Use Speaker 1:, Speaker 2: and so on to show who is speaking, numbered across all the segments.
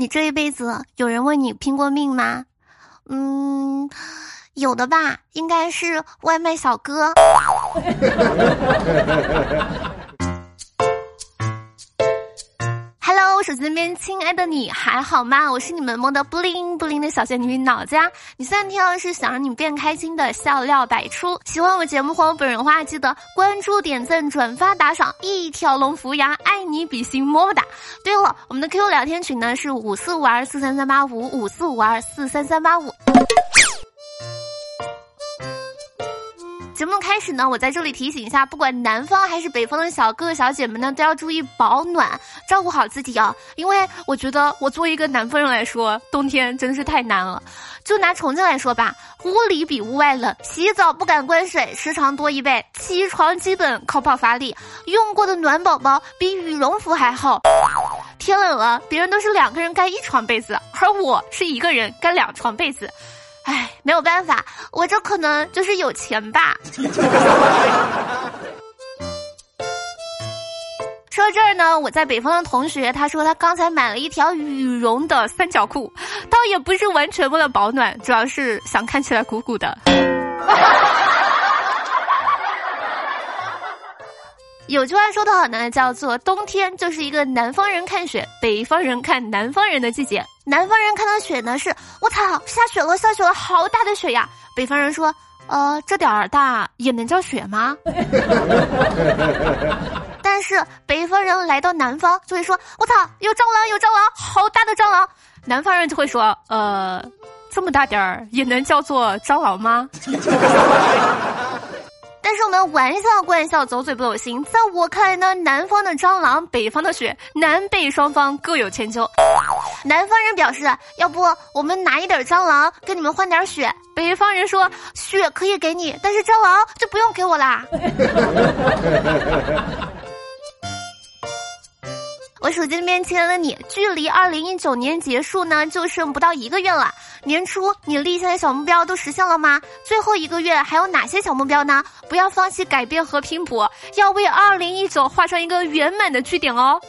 Speaker 1: 你这一辈子有人为你拼过命吗？嗯，有的吧，应该是外卖小哥。那边亲爱的你还好吗？我是你们萌的布灵布灵的小仙女脑子呀。你现在听到的是想让你变开心的笑料百出。喜欢我节目或我本人话，记得关注、点赞、转发、打赏，一条龙服务呀！爱你比心，么么哒。对了，我们的 QQ 聊天群呢是五四五二四三三八五五四五二四三三八五。节目开始呢，我在这里提醒一下，不管南方还是北方的小哥哥小姐们呢，都要注意保暖，照顾好自己啊！因为我觉得我作为一个南方人来说，冬天真是太难了。就拿重庆来说吧，屋里比屋外冷，洗澡不敢关水，时长多一倍，起床基本靠爆发力，用过的暖宝宝比羽绒服还厚。天冷了，别人都是两个人盖一床被子，而我是一个人盖两床被子。唉，没有办法，我这可能就是有钱吧。说到这儿呢，我在北方的同学他说他刚才买了一条羽绒的三角裤，倒也不是完全为了保暖，主要是想看起来鼓鼓的。有句话说得好呢，叫做冬天就是一个南方人看雪，北方人看南方人的季节。南方人看到雪呢，是我操，下雪了，下雪了，好大的雪呀！北方人说，呃，这点儿大也能叫雪吗？但是北方人来到南方就会说，我操，有蟑螂，有蟑螂，好大的蟑螂！南方人就会说，呃，这么大点儿也能叫做蟑螂吗？但是我们玩笑归玩笑，走嘴不走心。在我看来呢，南方的蟑螂，北方的雪，南北双方各有千秋。南方人表示，要不我们拿一点蟑螂跟你们换点雪。北方人说，雪可以给你，但是蟑螂就不用给我啦。我手机里面亲爱的你，距离二零一九年结束呢，就剩不到一个月了。年初你立下的小目标都实现了吗？最后一个月还有哪些小目标呢？不要放弃改变和拼搏，要为二零一九画上一个圆满的句点哦。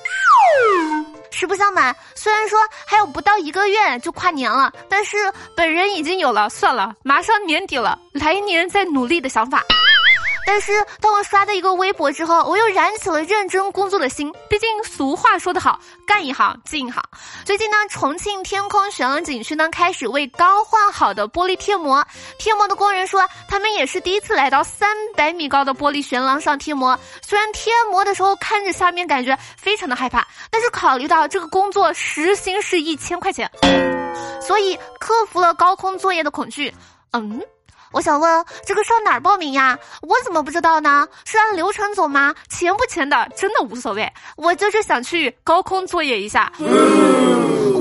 Speaker 1: 实不相瞒，虽然说还有不到一个月就跨年了，但是本人已经有了算了，马上年底了，来年再努力的想法。但是当我刷到一个微博之后，我又燃起了认真工作的心。毕竟俗话说得好，干一行进一行。最近呢，重庆天空悬廊景区呢开始为刚换好的玻璃贴膜。贴膜的工人说，他们也是第一次来到三百米高的玻璃悬廊上贴膜。虽然贴膜的时候看着下面感觉非常的害怕，但是考虑到这个工作时薪是一千块钱，所以克服了高空作业的恐惧。嗯。我想问，这个上哪儿报名呀？我怎么不知道呢？是按流程走吗？钱不钱的，真的无所谓。我就是想去高空作业一下。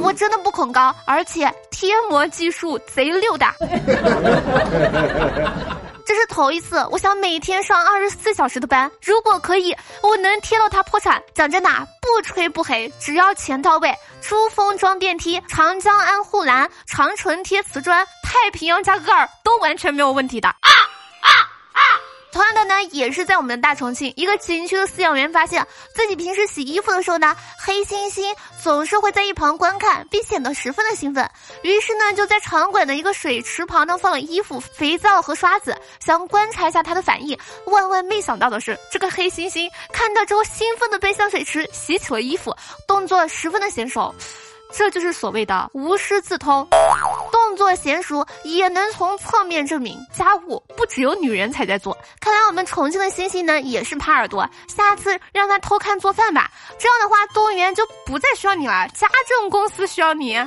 Speaker 1: 我真的不恐高，而且贴膜技术贼溜的。这是头一次，我想每天上二十四小时的班。如果可以，我能贴到他破产。讲真的，不吹不黑，只要钱到位。珠峰装电梯，长江安护栏，长城贴瓷砖，太平洋加个儿都完全没有问题的。啊！同样的呢，也是在我们的大重庆，一个景区的饲养员发现自己平时洗衣服的时候呢，黑猩猩总是会在一旁观看，并显得十分的兴奋。于是呢，就在场馆的一个水池旁呢放了衣服、肥皂和刷子，想观察一下它的反应。万万没想到的是，这个黑猩猩看到之后，兴奋的奔向水池洗起了衣服，动作十分的娴熟。这就是所谓的无师自通。动作娴熟也能从侧面证明家务不只有女人才在做。看来我们重庆的星星呢也是耙耳朵，下次让他偷看做饭吧。这样的话，动物园就不再需要你了，家政公司需要你。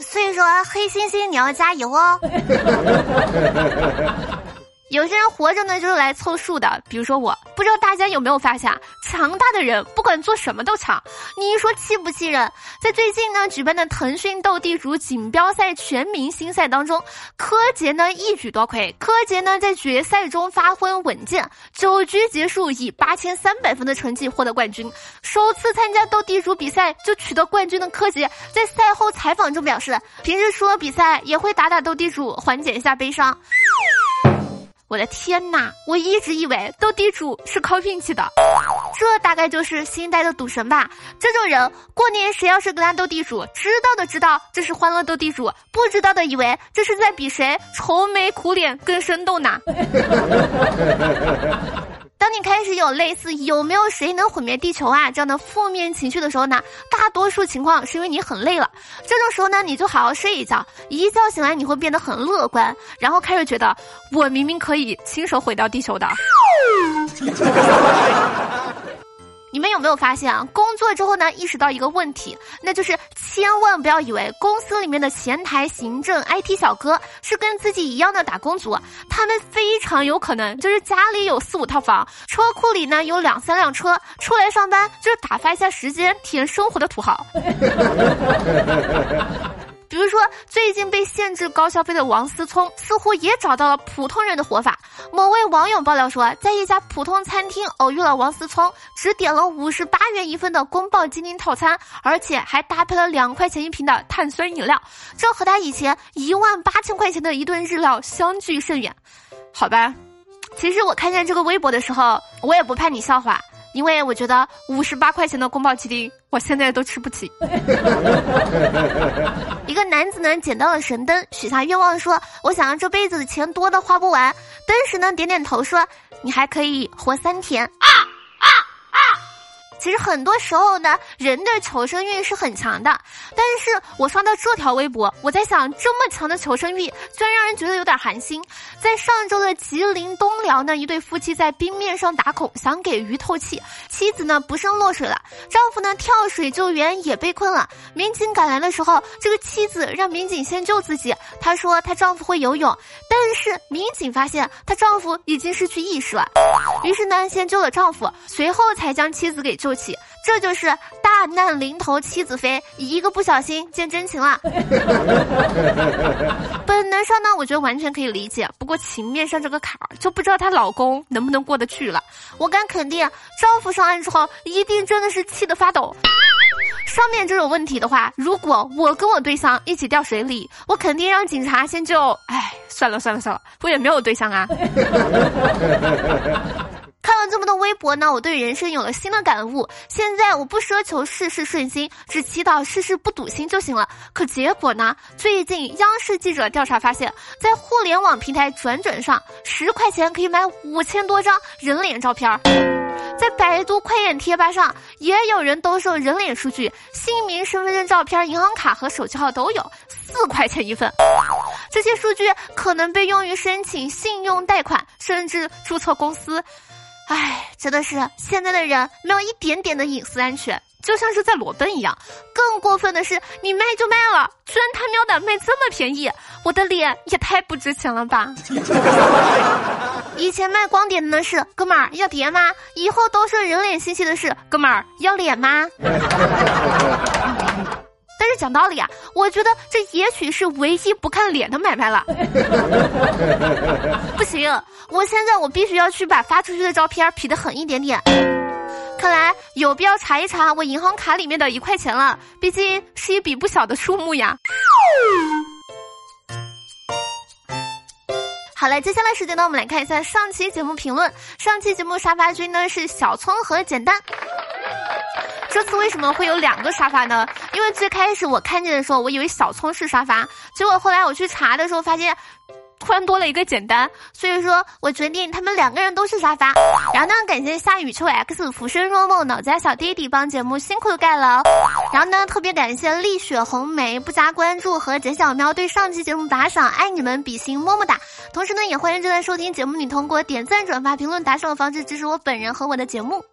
Speaker 1: 所以说，黑猩猩你要加油哦。有些人活着呢，就是来凑数的。比如说我，不知道大家有没有发现，强大的人不管做什么都强。你说气不气人？在最近呢举办的腾讯斗地主锦标赛全明星赛当中，柯洁呢一举夺魁。柯洁呢在决赛中发挥稳健，九局结束以八千三百分的成绩获得冠军。首次参加斗地主比赛就取得冠军的柯洁，在赛后采访中表示，平时输了比赛也会打打斗地主，缓解一下悲伤。我的天呐！我一直以为斗地主是靠运气的，这大概就是新一代的赌神吧。这种人过年谁要是跟他斗地主，知道的知道这是欢乐斗地主，不知道的以为这是在比谁愁眉苦脸更生动呢。当你开始有类似有没有谁能毁灭地球啊这样的负面情绪的时候呢，大多数情况是因为你很累了。这种时候呢，你就好好睡一觉，一觉醒来你会变得很乐观，然后开始觉得我明明可以亲手毁掉地球的。你们有没有发现啊？工作之后呢，意识到一个问题，那就是千万不要以为公司里面的前台、行政、IT 小哥是跟自己一样的打工族，他们非常有可能就是家里有四五套房，车库里呢有两三辆车，出来上班就是打发一下时间、体验生活的土豪。比如说，最近被限制高消费的王思聪，似乎也找到了普通人的活法。某位网友爆料说，在一家普通餐厅偶遇了王思聪，只点了五十八元一份的宫保鸡丁套餐，而且还搭配了两块钱一瓶的碳酸饮料，这和他以前一万八千块钱的一顿日料相距甚远。好吧，其实我看见这个微博的时候，我也不怕你笑话。因为我觉得五十八块钱的宫保鸡丁，我现在都吃不起。一个男子呢捡到了神灯，许下愿望说：“我想要这辈子的钱多的花不完。”灯神呢点点头说：“你还可以活三天。”其实很多时候呢，人的求生欲是很强的。但是我刷到这条微博，我在想，这么强的求生欲，居然让人觉得有点寒心。在上周的吉林东辽呢，一对夫妻在冰面上打孔，想给鱼透气，妻子呢不慎落水了，丈夫呢跳水救援也被困了。民警赶来的时候，这个妻子让民警先救自己，她说她丈夫会游泳，但是民警发现她丈夫已经失去意识了，于是呢先救了丈夫，随后才将妻子给救。起，这就是大难临头妻子飞，一个不小心见真情了。本能上呢，我觉得完全可以理解，不过情面上这个坎儿，就不知道她老公能不能过得去了。我敢肯定，丈夫上岸之后，一定真的是气得发抖。上面这种问题的话，如果我跟我对象一起掉水里，我肯定让警察先救。哎，算了算了算了，我也没有对象啊。这么多微博呢，我对人生有了新的感悟。现在我不奢求事事顺心，只祈祷事事不堵心就行了。可结果呢？最近央视记者调查发现，在互联网平台转转上，十块钱可以买五千多张人脸照片儿；在百度快眼贴吧上，也有人兜售人脸数据，姓名、身份证照片、银行卡和手机号都有，四块钱一份。这些数据可能被用于申请信用贷款，甚至注册公司。唉，真的是现在的人没有一点点的隐私安全，就像是在裸奔一样。更过分的是，你卖就卖了，居然他喵的卖这么便宜，我的脸也太不值钱了吧！以前卖光碟的呢是哥们儿要碟吗？以后都是人脸信息的是哥们儿要脸吗？但是讲道理啊，我觉得这也许是唯一不看脸的买卖了。不行，我现在我必须要去把发出去的照片 P 的狠一点点。看来有必要查一查我银行卡里面的一块钱了，毕竟是一笔不小的数目呀。好了，接下来时间呢，我们来看一下上期节目评论。上期节目沙发君呢是小葱和简单。这次为什么会有两个沙发呢？因为最开始我看见的时候，我以为小葱是沙发，结果后来我去查的时候发现，突然多了一个简单，所以说我决定他们两个人都是沙发。然后呢，感谢夏雨秋 X、浮生若梦、脑家小弟弟帮节目辛苦的盖楼。然后呢，特别感谢丽雪红梅不加关注和简小喵对上期节目打赏，爱你们，比心么么哒。同时呢，也欢迎正在收听节目你通过点赞、转发、评论、打赏的方式支持我本人和我的节目。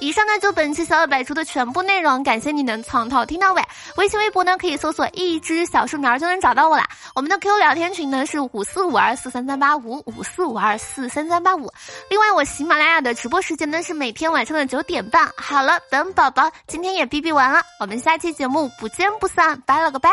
Speaker 1: 以上呢就本期小小百出的全部内容，感谢你能从头听到尾。微信、微博呢可以搜索一只小树苗就能找到我啦。我们的 QQ 聊天群呢是五四五二四三三八五五四五二四三三八五。另外我喜马拉雅的直播时间呢是每天晚上的九点半。好了，本宝宝今天也哔哔完了，我们下期节目不见不散，拜了个拜。